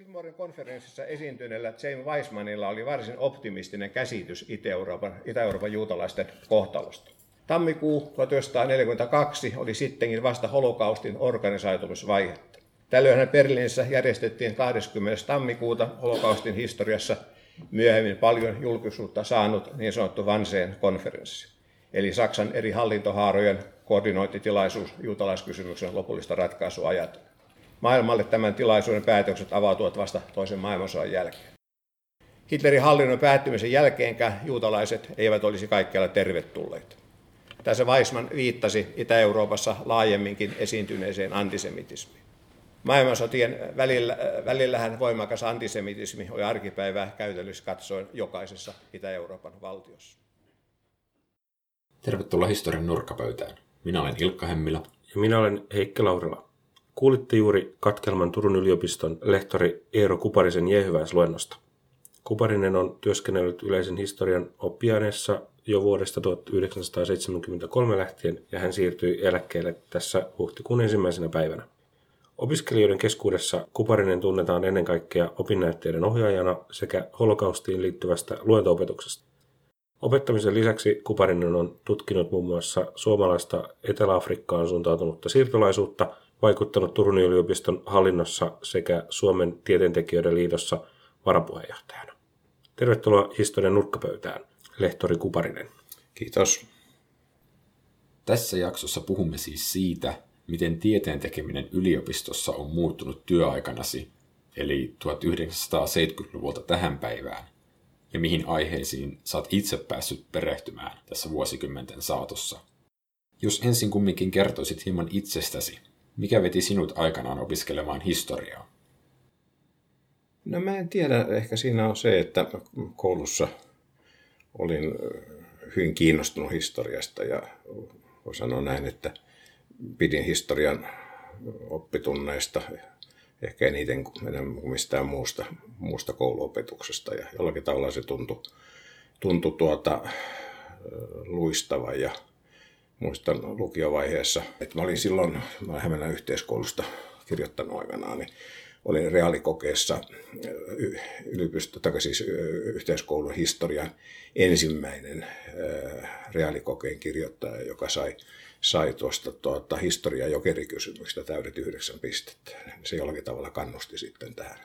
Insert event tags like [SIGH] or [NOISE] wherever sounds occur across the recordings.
Fillmoren konferenssissa esiintyneellä James Weissmanilla oli varsin optimistinen käsitys Itä-Euroopan, Itä-Euroopan juutalaisten kohtalosta. Tammikuu 1942 oli sittenkin vasta holokaustin organisoitumisvaihetta. Tällöin Berliinissä järjestettiin 20. tammikuuta holokaustin historiassa myöhemmin paljon julkisuutta saanut niin sanottu Vanseen konferenssi, eli Saksan eri hallintohaarojen koordinointitilaisuus juutalaiskysymyksen lopullista ratkaisua ajatellen. Maailmalle tämän tilaisuuden päätökset avautuvat vasta toisen maailmansodan jälkeen. Hitlerin hallinnon päättymisen jälkeenkään juutalaiset eivät olisi kaikkialla tervetulleita. Tässä Weissman viittasi Itä-Euroopassa laajemminkin esiintyneeseen antisemitismiin. Maailmansotien välillä, välillähän voimakas antisemitismi oli arkipäivää käytännössä katsoen jokaisessa Itä-Euroopan valtiossa. Tervetuloa historian nurkkapöytään. Minä olen Ilkka Hemmilä. Ja minä olen Heikki Laurila. Kuulitte juuri katkelman Turun yliopiston lehtori Eero Kuparisen Jehyväisluennosta. Kuparinen on työskennellyt yleisen historian oppiaineessa jo vuodesta 1973 lähtien ja hän siirtyi eläkkeelle tässä huhtikuun ensimmäisenä päivänä. Opiskelijoiden keskuudessa Kuparinen tunnetaan ennen kaikkea opinnäytteiden ohjaajana sekä holokaustiin liittyvästä luentoopetuksesta. Opettamisen lisäksi Kuparinen on tutkinut muun muassa suomalaista Etelä-Afrikkaan suuntautunutta siirtolaisuutta, vaikuttanut Turun yliopiston hallinnossa sekä Suomen tieteentekijöiden liitossa varapuheenjohtajana. Tervetuloa historian nurkkapöytään, lehtori Kuparinen. Kiitos. Tässä jaksossa puhumme siis siitä, miten tieteen tekeminen yliopistossa on muuttunut työaikanasi, eli 1970-luvulta tähän päivään, ja mihin aiheisiin saat itse päässyt perehtymään tässä vuosikymmenten saatossa. Jos ensin kumminkin kertoisit hieman itsestäsi, mikä veti sinut aikanaan opiskelemaan historiaa? No mä en tiedä, ehkä siinä on se, että koulussa olin hyvin kiinnostunut historiasta ja voi sanoa näin, että pidin historian oppitunneista ehkä eniten kuin mistään muusta, muusta kouluopetuksesta. Ja jollakin tavalla se tuntui, tuntui tuota, luistava ja muistan lukiovaiheessa, että mä olin silloin, mä yhteiskoulusta kirjoittanut aikanaan, niin olin reaalikokeessa yliopisto, tai siis yhteiskoulun historian ensimmäinen reaalikokeen kirjoittaja, joka sai sai tuosta tuota, historia- jokerikysymyksestä täydet yhdeksän pistettä. Se jollakin tavalla kannusti sitten tähän,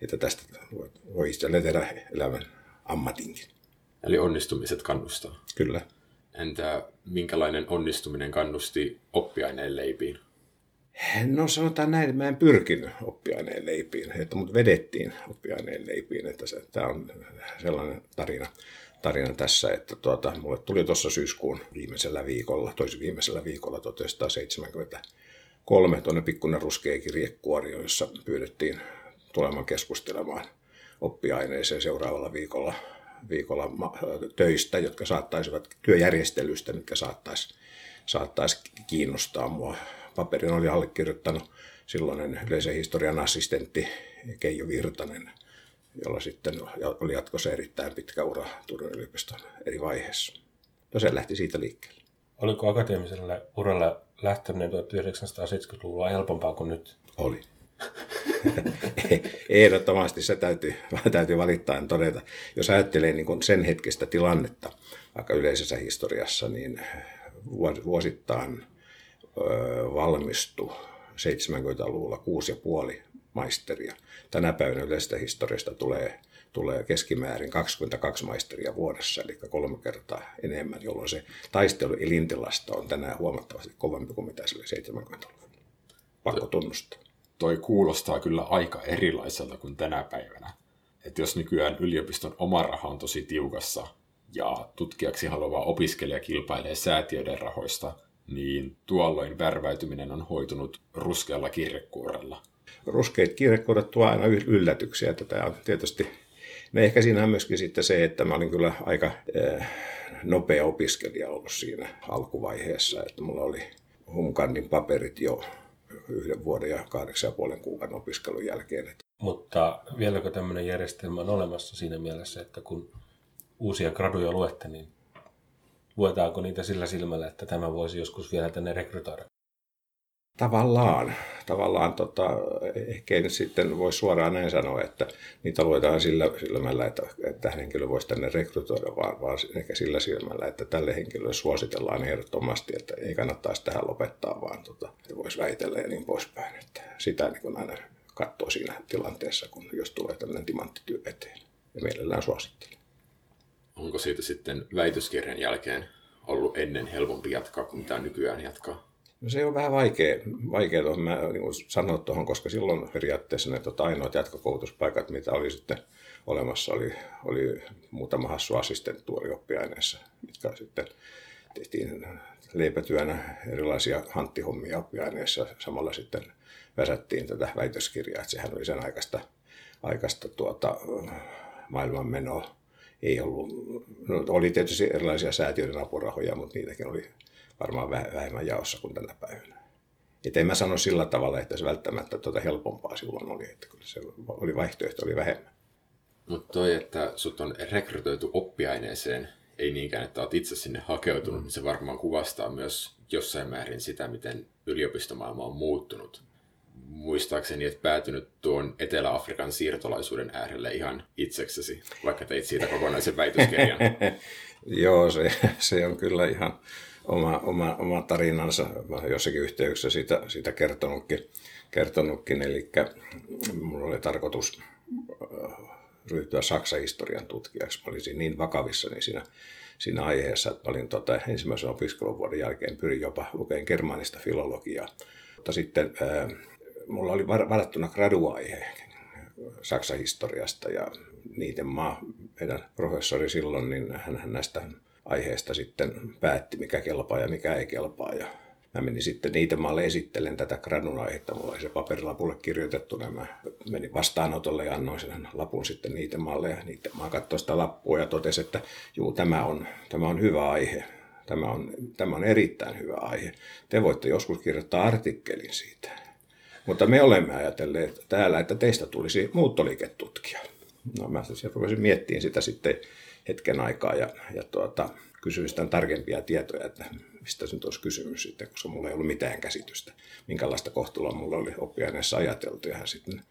että tästä voi itselleen tehdä elämän ammatinkin. Eli onnistumiset kannustaa? Kyllä. Entä minkälainen onnistuminen kannusti oppiaineen leipiin? No sanotaan näin, että mä en pyrkinyt oppiaineen leipiin, että mut vedettiin oppiaineen leipiin, että se, tämä on sellainen tarina, tarina tässä, että tuota, mulle tuli tuossa syyskuun viimeisellä viikolla, toisen viimeisellä viikolla 1973 tuonne pikkuinen ruskea kirjekuori, jossa pyydettiin tulemaan keskustelemaan oppiaineeseen seuraavalla viikolla, viikolla töistä, jotka saattaisivat, työjärjestelystä, mitkä saattaisi, saattaisi kiinnostaa mua. Paperin oli allekirjoittanut silloinen yleisen historian assistentti Keijo Virtanen – jolla sitten oli jatkossa erittäin pitkä ura Turun yliopiston eri vaiheissa. No se lähti siitä liikkeelle. Oliko akateemiselle uralle lähteminen 1970-luvulla helpompaa kuin nyt? Oli. [LAUGHS] Ehdottomasti se täytyy, [LAUGHS] täytyy valittaa todeta. Jos ajattelee niin sen hetkistä tilannetta vaikka yleisessä historiassa, niin vuosittain valmistui 70-luvulla 6,5 maisteria. Tänä päivänä yleisestä historiasta tulee, tulee keskimäärin 22 maisteria vuodessa, eli kolme kertaa enemmän, jolloin se taistelu elintilasta on tänään huomattavasti kovempi kuin mitä sille 70-luvulla. Pakko tunnustaa. Toi kuulostaa kyllä aika erilaiselta kuin tänä päivänä. Että jos nykyään yliopiston oma raha on tosi tiukassa ja tutkijaksi haluava opiskelija kilpailee säätiöiden rahoista, niin tuolloin värväytyminen on hoitunut ruskealla kirjekuorella – ruskeat kirjekuoret tuo aina yllätyksiä. Että tämä on tietysti, no ehkä siinä on myöskin sitten se, että mä olin kyllä aika eh, nopea opiskelija ollut siinä alkuvaiheessa, että mulla oli Humkandin paperit jo yhden vuoden ja kahdeksan ja puolen kuukauden opiskelun jälkeen. Mutta vieläkö tämmöinen järjestelmä on olemassa siinä mielessä, että kun uusia graduja luette, niin luetaanko niitä sillä silmällä, että tämä voisi joskus vielä tänne rekrytoida? Tavallaan. Tavallaan tota, ehkä ei nyt sitten voi suoraan näin sanoa, että niitä luetaan sillä silmällä, että, että henkilö voisi tänne rekrytoida, vaan, vaan ehkä sillä silmällä, että tälle henkilölle suositellaan ehdottomasti, että ei kannattaisi tähän lopettaa, vaan tota, voisi väitellä ja niin poispäin. Että sitä niin kuin aina katsoo siinä tilanteessa, kun jos tulee tämmöinen timanttityö eteen. Ja mielellään suosittelen. Onko siitä sitten väitöskirjan jälkeen ollut ennen helpompi jatkaa kuin mitä nykyään jatkaa? No se on vähän vaikea, vaikea tuohon, mä niin sanoa tuohon, koska silloin periaatteessa ne tota, ainoat jatkokoulutuspaikat, mitä oli sitten olemassa, oli, oli muutama hassu assistenttuuri oppiaineessa, mitkä sitten tehtiin leipätyönä erilaisia hanttihommia oppiaineessa. Samalla sitten väsättiin tätä väitöskirjaa, että sehän oli sen aikaista, aikaista tuota, maailmanmenoa. Ei ollut, no, oli tietysti erilaisia säätiöiden apurahoja, mutta niitäkin oli varmaan vähemmän jaossa kuin tänä päivänä. Että en mä sano sillä tavalla, että se välttämättä tuota helpompaa silloin oli, että kyllä se oli vaihtoehto oli vähemmän. Mutta toi, että sut on rekrytoitu oppiaineeseen, ei niinkään, että olet itse sinne hakeutunut, mm. niin se varmaan kuvastaa myös jossain määrin sitä, miten yliopistomaailma on muuttunut. Muistaakseni, että päätynyt tuon Etelä-Afrikan siirtolaisuuden äärelle ihan itseksesi, vaikka teit siitä kokonaisen väitöskirjan. [LAUGHS] Joo, se, se on kyllä ihan oma, oma, oma tarinansa. jossakin yhteyksessä siitä, siitä kertonutkin, kertonutkin. Eli minulla oli tarkoitus äh, ryhtyä Saksan historian tutkijaksi. Mä olisin niin vakavissani siinä, siinä aiheessa, että olin tota, ensimmäisen opiskeluvuoden jälkeen pyrin jopa lukemaan germaanista filologiaa. Mutta sitten ää, äh, mulla oli varattuna graduaihe Saksan historiasta ja niiden maa, meidän professori silloin, niin hän näistä aiheesta sitten päätti, mikä kelpaa ja mikä ei kelpaa. Ja mä menin sitten niitä maalle esittelen tätä gradun aihetta. Mulla oli se paperilapulle kirjoitettu. Mä menin vastaanotolle ja annoin sen lapun sitten niitä maalle. Ja niitä maa katsoi sitä lappua ja totesi, että juu, tämä on, tämä on hyvä aihe. Tämä on, tämä on erittäin hyvä aihe. Te voitte joskus kirjoittaa artikkelin siitä. Mutta me olemme ajatelleet täällä, että teistä tulisi muuttoliiketutkija. No mä rupesin miettimään sitä sitten hetken aikaa ja, ja tuota, kysyin sitä tarkempia tietoja, että mistä se nyt olisi kysymys sitten, koska mulla ei ollut mitään käsitystä, minkälaista kohtelua mulla oli oppiaineessa ajateltu. Ja hän sitten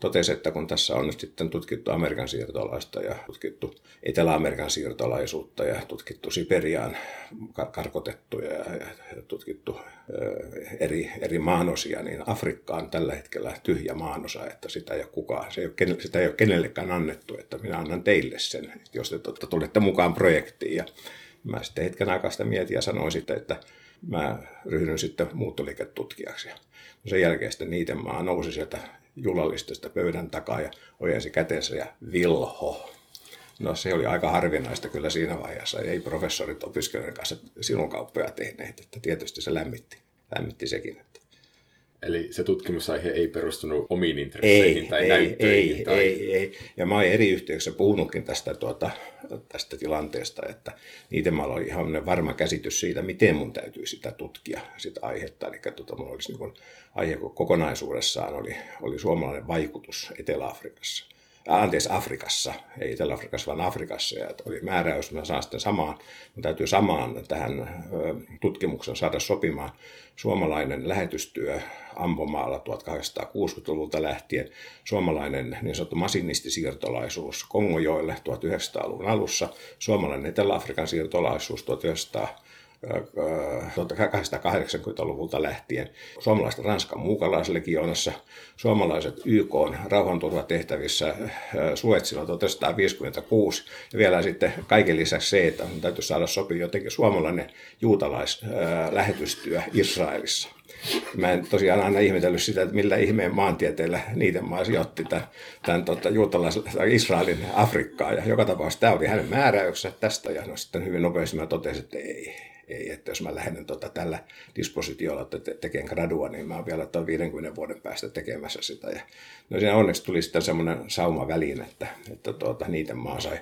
totesi, että kun tässä on nyt sitten tutkittu Amerikan siirtolaista ja tutkittu Etelä-Amerikan siirtolaisuutta ja tutkittu Siperiaan karkotettuja ja, ja tutkittu eri, eri maanosia, niin Afrikka on tällä hetkellä tyhjä maanosa, että sitä ei ole kukaan, se ei ole, sitä ei ole kenellekään annettu, että minä annan teille sen, jos te tulette mukaan projektiin. Ja mä sitten hetken aikaa sitä mietin ja sanoin sitten, että mä ryhdyn sitten muuttoliiketutkijaksi. Ja sen jälkeen sitten niiden maa nousi sieltä julalistesta pöydän takaa ja ojensi kätensä ja vilho. No se oli aika harvinaista kyllä siinä vaiheessa. Ei professorit opiskelijoiden kanssa sinun kauppoja tehneet, että tietysti se lämmitti, lämmitti sekin. Että. Eli se tutkimusaihe ei perustunut omiin intresseihin ei, tai ei, näyttöihin? Ei, tai... ei, ei. Ja mä olen eri yhteyksissä puhunutkin tästä, tuota, tästä tilanteesta, että niitä mä oli ihan varma käsitys siitä, miten mun täytyy sitä tutkia, sitä aihetta. Eli tuota, mulla olisi niin aihe kokonaisuudessaan oli, oli suomalainen vaikutus Etelä-Afrikassa anteeksi, Afrikassa, ei Etelä-Afrikassa, vaan Afrikassa, ja oli määräys, että mä saan sitten samaan, mun täytyy samaan tähän tutkimuksen saada sopimaan. Suomalainen lähetystyö Ampomaalla 1860-luvulta lähtien, suomalainen niin sanottu masinistisiirtolaisuus Kongojoille 1900-luvun alussa, suomalainen Etelä-Afrikan siirtolaisuus 1900 1880-luvulta lähtien, suomalaiset Ranskan muukalaislegioonassa, suomalaiset YK rauhanturvatehtävissä äh, Suetsilla 1956 ja vielä sitten kaiken lisäksi se, että on täytyy saada sopia jotenkin suomalainen juutalaislähetystyö äh, Israelissa. Mä en tosiaan aina ihmetellyt sitä, että millä ihmeen maantieteellä niiden maa sijoitti tämän, tämän juutalais- Israelin Afrikkaan. Ja joka tapauksessa tämä oli hänen määräyksensä tästä. Ja no, sitten hyvin nopeasti mä totesin, että ei, ei, että jos mä lähden tota tällä dispositiolla te- tekemään gradua, niin mä oon vielä tuon 50 vuoden päästä tekemässä sitä. Ja, no siinä onneksi tuli sitten semmoinen sauma väliin, että, että tuota, niiden maa sai,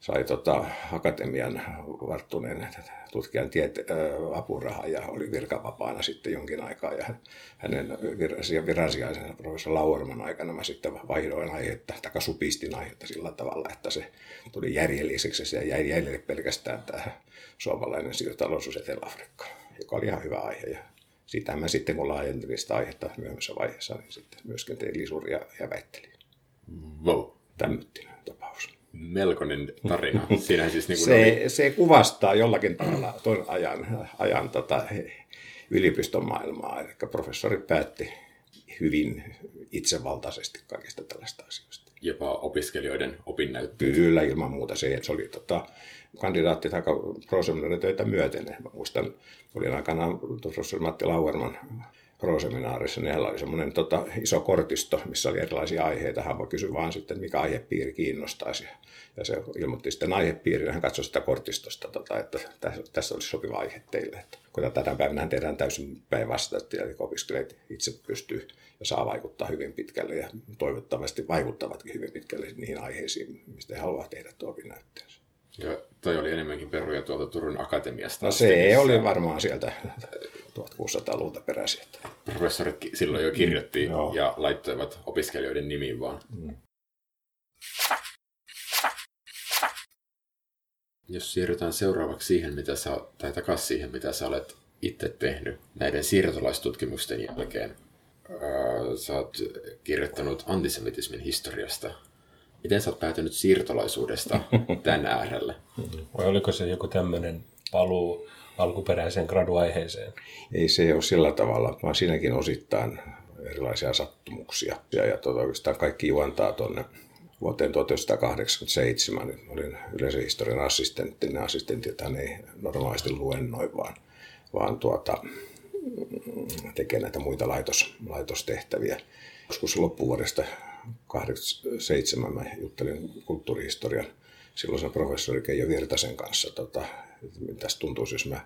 sai tota, akatemian varttuneen tutkijan tiete, ä, apuraha ja oli virkavapaana sitten jonkin aikaa. Ja hänen vir- viransijaisen professori Lauerman aikana mä sitten vaihdoin aihetta, tai supistin aihetta sillä tavalla, että se tuli järjelliseksi ja jäi jäljelle pelkästään tämä suomalainen siirtolaisuus Etelä-Afrikkaan, joka oli ihan hyvä aihe. Ja sitä mä sitten kun laajentelin sitä aihetta myöhemmässä vaiheessa, niin sitten myöskin tein lisuria ja väittelin. Wow. Tapaus. Melkoinen tarina. [LAUGHS] Siinä siis niin kuin Se, oli... se kuvastaa jollakin tavalla tuon ajan, ajan tota, yliopiston maailmaa. Eli professori päätti hyvin itsevaltaisesti kaikista tällaista asioista. jopa opiskelijoiden opinnäytteet. Kyllä, ilman muuta se, että se oli tota, kandidaatti tai proseminaaritöitä myöten. Mä muistan, olin aikanaan professori Matti Lauerman proseminaarissa, niin oli semmoinen tota, iso kortisto, missä oli erilaisia aiheita. Hän voi kysyä vaan sitten, mikä aihepiiri kiinnostaisi. Ja se ilmoitti sitten aihepiirin, hän katsoi sitä kortistosta, tota, että tässä, tässä olisi sopiva aihe teille. Että, kun tänä päivänä tehdään täysin päinvastaisesti, eli opiskelijat itse pystyy ja saa vaikuttaa hyvin pitkälle ja toivottavasti vaikuttavatkin hyvin pitkälle niihin aiheisiin, mistä he haluavat tehdä tuo opinnäytteensä. Ja toi oli enemmänkin peruja tuolta Turun Akatemiasta. No se missä oli varmaan sieltä 1600-luvulta peräisin. että- Professorit silloin jo kirjoitti Joo. ja laittoivat opiskelijoiden nimiin vaan. Jos siirrytään seuraavaksi siihen, mitä sä, tai takaisin siihen, mitä sä olet itse tehnyt näiden siirtolaistutkimusten jälkeen. Öö, sä oot kirjoittanut antisemitismin historiasta. Miten sä oot päätynyt siirtolaisuudesta [LAUGHS] tän äärelle? Vai oliko se joku tämmöinen paluu alkuperäiseen graduaiheeseen? Ei se ole sillä tavalla, vaan siinäkin osittain erilaisia sattumuksia. Ja, ja tota, oikeastaan kaikki juontaa tuonne vuoteen 1987. Nyt olin yleisen historian assistentti. Ne assistentit ei normaalisti luennoi, vaan, vaan tuota, mm, tekee näitä muita laitos, laitostehtäviä. Joskus loppuvuodesta 87 mä juttelin kulttuurihistorian silloisen professori Keijo Virtasen kanssa, tota, miltä tuntuisi, jos mä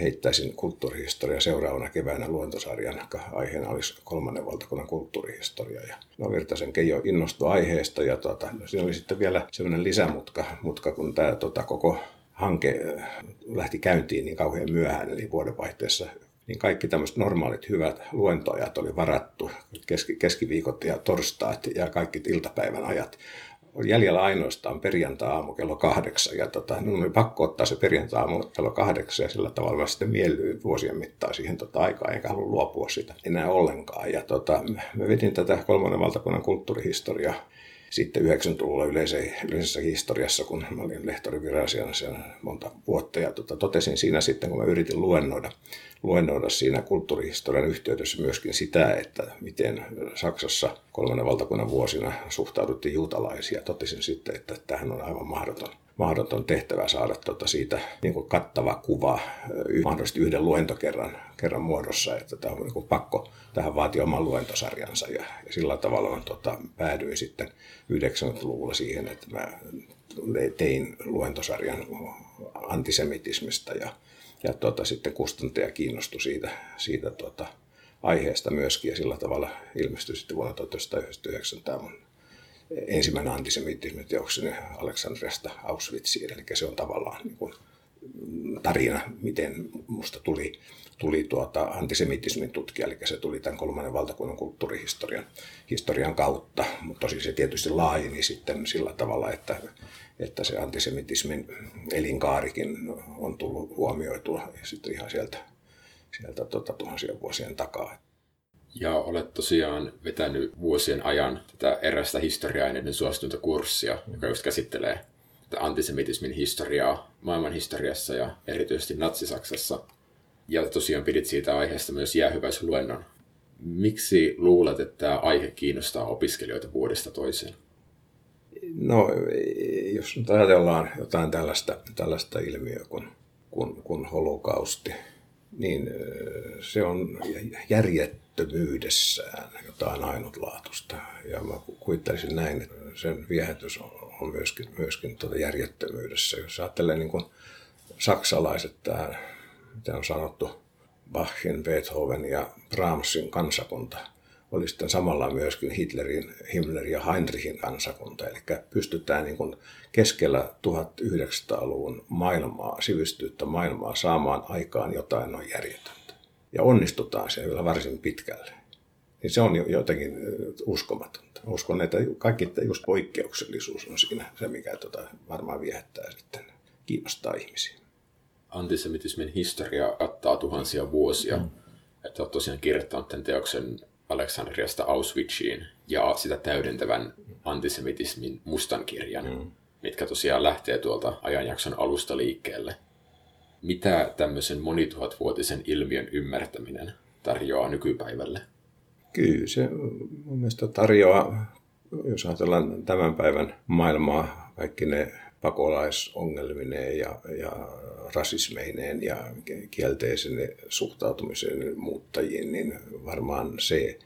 heittäisin kulttuurihistoria seuraavana keväänä luentosarjan, joka aiheena olisi kolmannen valtakunnan kulttuurihistoria. Ja no Virtasen Keijo innostui aiheesta ja tota, no, siinä oli sitten vielä sellainen lisämutka, mutka, kun tämä tota, koko hanke äh, lähti käyntiin niin kauhean myöhään, eli vuodenvaihteessa niin kaikki tämmöiset normaalit hyvät luentoajat oli varattu, keski, keskiviikot ja torstaat ja kaikki iltapäivän ajat. Oli jäljellä ainoastaan perjantai-aamu kello kahdeksan ja tota, minun oli pakko ottaa se perjantai-aamu kello kahdeksan ja sillä tavalla mä sitten miellyin vuosien mittaan siihen tota aikaa enkä halua luopua sitä enää ollenkaan. Ja tota, mä vedin tätä kolmannen valtakunnan kulttuurihistoriaa sitten 90-luvulla yleise, yleisessä historiassa, kun mä olin lehtori virasiana siellä monta vuotta. Ja tota, totesin siinä sitten, kun mä yritin luennoida, luennoida siinä kulttuurihistorian yhteydessä myöskin sitä, että miten Saksassa kolmannen valtakunnan vuosina suhtauduttiin juutalaisia. Totesin sitten, että tähän on aivan mahdoton, mahdoton tehtävä saada tota siitä niin kuin kattava kuva mahdollisesti yhden luentokerran kerran muodossa, että tämä on niin kuin pakko tähän vaatii oman luentosarjansa. Ja, ja sillä tavalla mä, tota, päädyin sitten 90-luvulla siihen, että mä tein luentosarjan antisemitismistä ja, ja tota, sitten kustantaja kiinnostui siitä, siitä tota, aiheesta myöskin ja sillä tavalla ilmestyi sitten vuonna 1999 tämä mun ensimmäinen antisemitismiteokseni Aleksandriasta Auschwitziin, eli se on tavallaan niin kuin tarina, miten musta tuli, tuli tuota antisemitismin tutkija, eli se tuli tämän kolmannen valtakunnan kulttuurihistorian historian kautta, mutta tosi se tietysti laajeni sitten sillä tavalla, että, että se antisemitismin elinkaarikin on tullut huomioitua sitten ihan sieltä, sieltä tota, tuhansien vuosien takaa. Ja olet tosiaan vetänyt vuosien ajan tätä erästä historia-aineiden suostunta kurssia, joka just käsittelee antisemitismin historiaa maailman historiassa ja erityisesti Natsi-Saksassa. Ja tosiaan pidit siitä aiheesta myös jäähyväisluennon. Miksi luulet, että tämä aihe kiinnostaa opiskelijoita vuodesta toiseen? No, jos nyt ajatellaan jotain tällaista, tällaista ilmiöä kuin, kuin, kuin holokausti, niin se on järjettömyydessään jotain ainutlaatuista. Ja mä kuittaisin näin, että sen viehätys on myöskin, myöskin tuota järjettömyydessä. Jos ajattelee niin kuin saksalaiset, tämä, mitä on sanottu, Bachin, Beethoven ja Brahmsin kansakunta, oli sitten samalla myöskin Hitlerin, Himmlerin ja Heinrichin kansakunta. Eli pystytään niin kuin keskellä 1900-luvun maailmaa, sivistyyttä maailmaa saamaan aikaan jotain noin järjetöntä. Ja onnistutaan siellä vielä varsin pitkälle. Niin se on jotenkin uskomatonta. Uskon, että kaikki just poikkeuksellisuus on siinä se, mikä tota varmaan viehättää sitten, kiinnostaa ihmisiä. Antisemitismin historia kattaa tuhansia vuosia. Mm. että olet tosiaan kirjoittanut tämän teoksen Aleksandriasta Auschwitziin ja sitä täydentävän antisemitismin mustan kirjan, mm. mitkä tosiaan lähtee tuolta ajanjakson alusta liikkeelle. Mitä tämmöisen monituhatvuotisen ilmiön ymmärtäminen tarjoaa nykypäivälle? Kyllä se mun mielestä tarjoaa, jos ajatellaan tämän päivän maailmaa, kaikki ne pakolaisongelmineen ja, ja rasismeineen ja kielteisen suhtautumisen muuttajiin, niin varmaan se,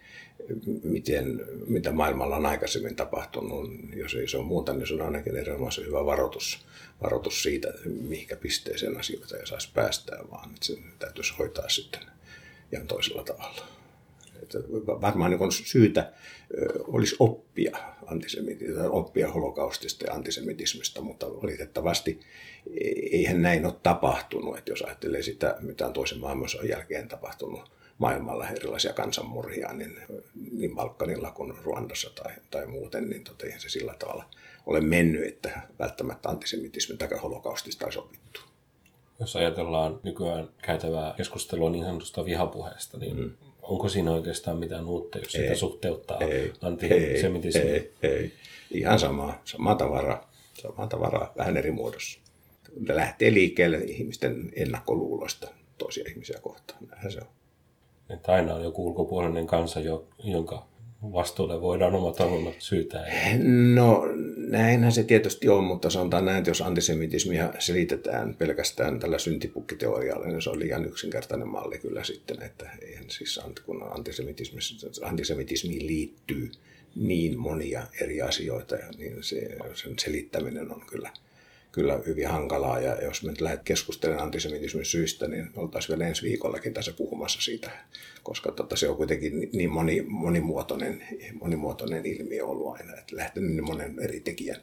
miten, mitä maailmalla on aikaisemmin tapahtunut, jos ei se ole muuta, niin se on ainakin erinomaisen hyvä varoitus, varoitus siitä, mihinkä pisteeseen asioita ei saisi päästää, vaan että se täytyisi hoitaa sitten ihan toisella tavalla. Että varmaan niin syytä olisi oppia oppia holokaustista ja antisemitismistä, mutta valitettavasti eihän näin ole tapahtunut. Että jos ajattelee sitä, mitä on toisen maailmansodan jälkeen tapahtunut maailmalla erilaisia kansanmurhia, niin, niin Balkanilla kuin Ruandassa tai, tai muuten, niin tota, eihän se sillä tavalla ole mennyt, että välttämättä antisemitismin tai holokaustista olisi opittu. Jos ajatellaan nykyään käytävää keskustelua niin sanotusta vihapuheesta, niin mm onko siinä oikeastaan mitään uutta, jos ei, sitä suhteuttaa ei, antisemitismiin? Ei, ei, ei. Ihan sama, sama tavara, sama tavara, vähän eri muodossa. Ne lähtee liikkeelle ihmisten ennakkoluuloista toisia ihmisiä kohtaan. Näinhän se on. Että aina on joku ulkopuolinen kansa, jonka vastuulle voidaan omat ongelmat syytää? No näinhän se tietysti on, mutta sanotaan näin, että jos antisemitismia selitetään pelkästään tällä syntipukkiteorialla, niin se on liian yksinkertainen malli kyllä sitten, että eihän siis kun antisemitismiin liittyy niin monia eri asioita, niin se, sen selittäminen on kyllä kyllä hyvin hankalaa. Ja jos me nyt lähdet keskustelemaan antisemitismin syistä, niin oltaisiin vielä ensi viikollakin tässä puhumassa siitä, koska tota, se on kuitenkin niin moni, monimuotoinen, monimuotoinen ilmiö ollut aina, että lähtenyt niin monen eri tekijän,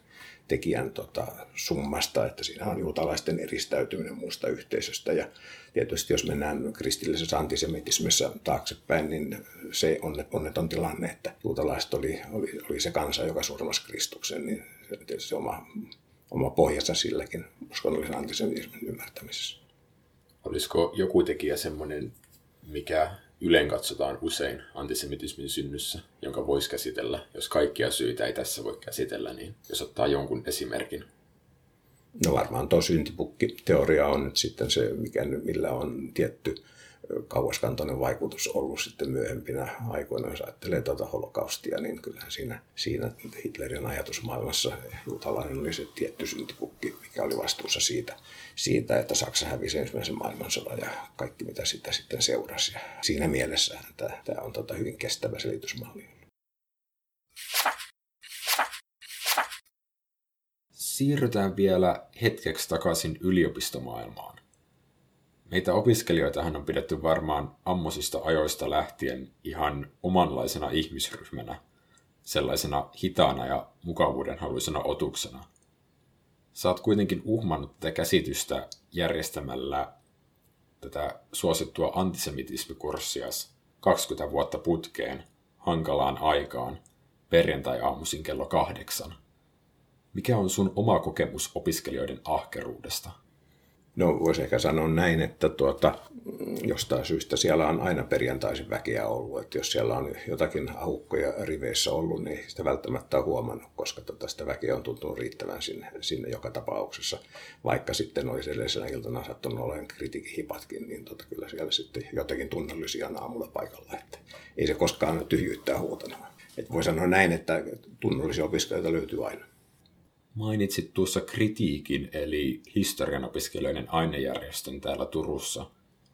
tekijän tota, summasta, että siinä on juutalaisten eristäytyminen muusta yhteisöstä ja tietysti jos mennään kristillisessä antisemitismissä taaksepäin, niin se onneton tilanne, että juutalaiset oli, oli, oli se kansa, joka surmasi Kristuksen, niin se tietysti oma oma pohjansa silläkin uskonnollisen antisemitismin ymmärtämisessä. Olisiko joku tekijä semmoinen, mikä yleen katsotaan usein antisemitismin synnyssä, jonka voisi käsitellä, jos kaikkia syitä ei tässä voi käsitellä, niin jos ottaa jonkun esimerkin. No varmaan tuo syntipukki-teoria on nyt sitten se, mikä, millä on tietty kauaskantoinen vaikutus ollut sitten myöhempinä aikoina. Jos ajattelee tuota holokaustia, niin kyllähän siinä, siinä Hitlerin ajatusmaailmassa juutalainen oli se tietty syntipukki, mikä oli vastuussa siitä, siitä että Saksa hävisi ensimmäisen maailmansodan ja kaikki mitä sitä sitten seurasi. Ja siinä mielessä tämä, tämä on tota hyvin kestävä selitysmalli. Siirrytään vielä hetkeksi takaisin yliopistomaailmaan. Meitä opiskelijoitahan on pidetty varmaan ammosista ajoista lähtien ihan omanlaisena ihmisryhmänä, sellaisena hitaana ja mukavuuden haluisena otuksena. Oot kuitenkin uhmannut tätä käsitystä järjestämällä tätä suosittua antisemitismikurssia 20 vuotta putkeen hankalaan aikaan perjantai-aamuisin kello kahdeksan. Mikä on sun oma kokemus opiskelijoiden ahkeruudesta? No voisi ehkä sanoa näin, että tuota, jostain syystä siellä on aina perjantaisin väkeä ollut. Että jos siellä on jotakin aukkoja riveissä ollut, niin sitä välttämättä on huomannut, koska tota sitä väkeä on tuntunut riittävän sinne, sinne joka tapauksessa. Vaikka sitten olisi edellisenä iltana sattunut olemaan kritiikihipatkin, niin tota, kyllä siellä sitten jotakin tunnellisia aamulla paikalla. Että ei se koskaan tyhjyyttää huutanut. Et voi sanoa näin, että tunnollisia opiskelijoita löytyy aina. Mainitsit tuossa kritiikin, eli historian opiskelijoiden ainejärjestön täällä Turussa.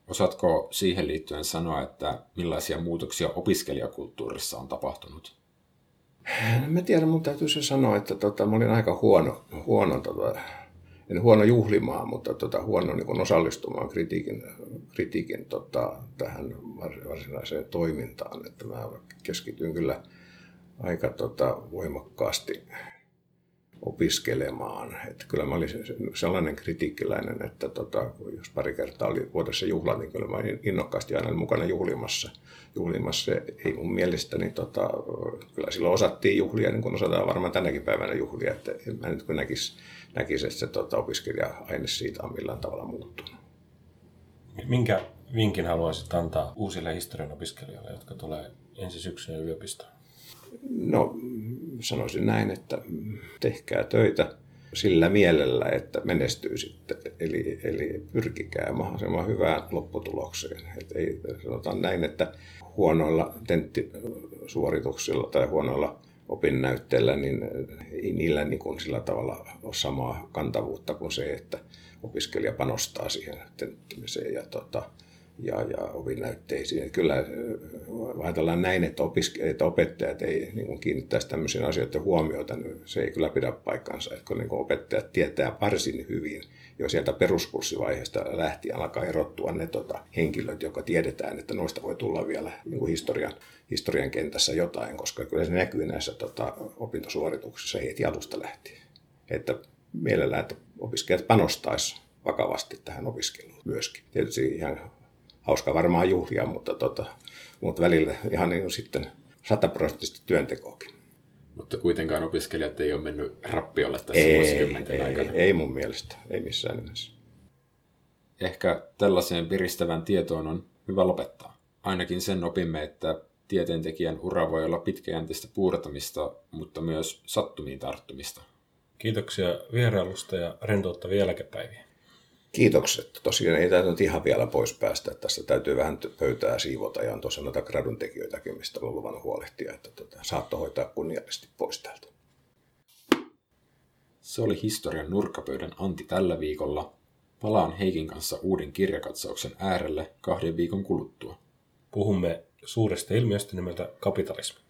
Osaatko siihen liittyen sanoa, että millaisia muutoksia opiskelijakulttuurissa on tapahtunut? Mä tiedän, mun täytyy se sanoa, että tota, mä olin aika huono, huono tota, en huono juhlimaan, mutta tota, huono niin osallistumaan kritiikin, kritiikin tota, tähän varsinaiseen toimintaan. Että mä keskityin kyllä aika tota, voimakkaasti opiskelemaan. Että kyllä mä olin sellainen kritiikkiläinen, että tota, jos pari kertaa oli vuodessa juhla, niin kyllä mä olin innokkaasti aina mukana juhlimassa. juhlimassa. Ei mun mielestäni, tota, kyllä silloin osattiin juhlia, niin kuin osataan varmaan tänäkin päivänä juhlia. Että mä nyt kun näkisi, näkis, että se tota, opiskelija-aine siitä on millään tavalla muuttunut. Minkä vinkin haluaisit antaa uusille historian opiskelijoille, jotka tulee ensi syksynä yliopistoon? No sanoisin näin, että tehkää töitä sillä mielellä, että menestyy sitten. Eli, eli pyrkikää mahdollisimman hyvään lopputulokseen. Et ei, sanotaan näin, että huonoilla tenttisuorituksilla tai huonoilla opinnäytteillä, niin ei niillä niin kuin sillä tavalla ole samaa kantavuutta kuin se, että opiskelija panostaa siihen tenttimiseen ja tota, ja, ja opinnäytteisiin. Kyllä ajatellaan näin, että, opiske- että opettajat ei niin kiinnittäisi tämmöisiin asioihin huomiota, niin se ei kyllä pidä paikkansa. Että kun niin kuin opettajat tietää varsin hyvin jo sieltä peruskurssivaiheesta lähtien alkaa erottua ne tota, henkilöt, jotka tiedetään, että noista voi tulla vielä niin kuin historian, historian kentässä jotain, koska kyllä se näkyy näissä tota, opintosuorituksissa heti alusta lähtien. Että mielellään, että opiskelijat panostaisi vakavasti tähän opiskeluun myöskin. Tietysti ihan hauska varmaan juhlia, mutta, tota, mutta välillä ihan niin sitten sataprosenttisesti työntekoakin. Mutta kuitenkaan opiskelijat ei ole mennyt rappiolle tässä ei, vuosikymmenten ei, aikana. Ei mun mielestä, ei missään nimessä. Ehkä tällaiseen piristävän tietoon on hyvä lopettaa. Ainakin sen opimme, että tieteentekijän ura voi olla pitkäjänteistä puurtamista, mutta myös sattumiin tarttumista. Kiitoksia vierailusta ja rentouttavia jälkepäiviä. Kiitokset. Tosiaan ei täytyy nyt ihan vielä pois päästä. Että tässä täytyy vähän pöytää siivota ja on tuossa noita gradun tekijöitäkin, mistä olen luvannut huolehtia, että tota, saatto hoitaa kunniallisesti pois täältä. Se oli historian nurkkapöydän Antti tällä viikolla. Palaan Heikin kanssa uuden kirjakatsauksen äärelle kahden viikon kuluttua. Puhumme suuresta ilmiöstä nimeltä kapitalismi.